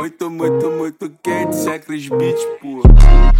Muito, muito, muito quente, Secres Beach, porra.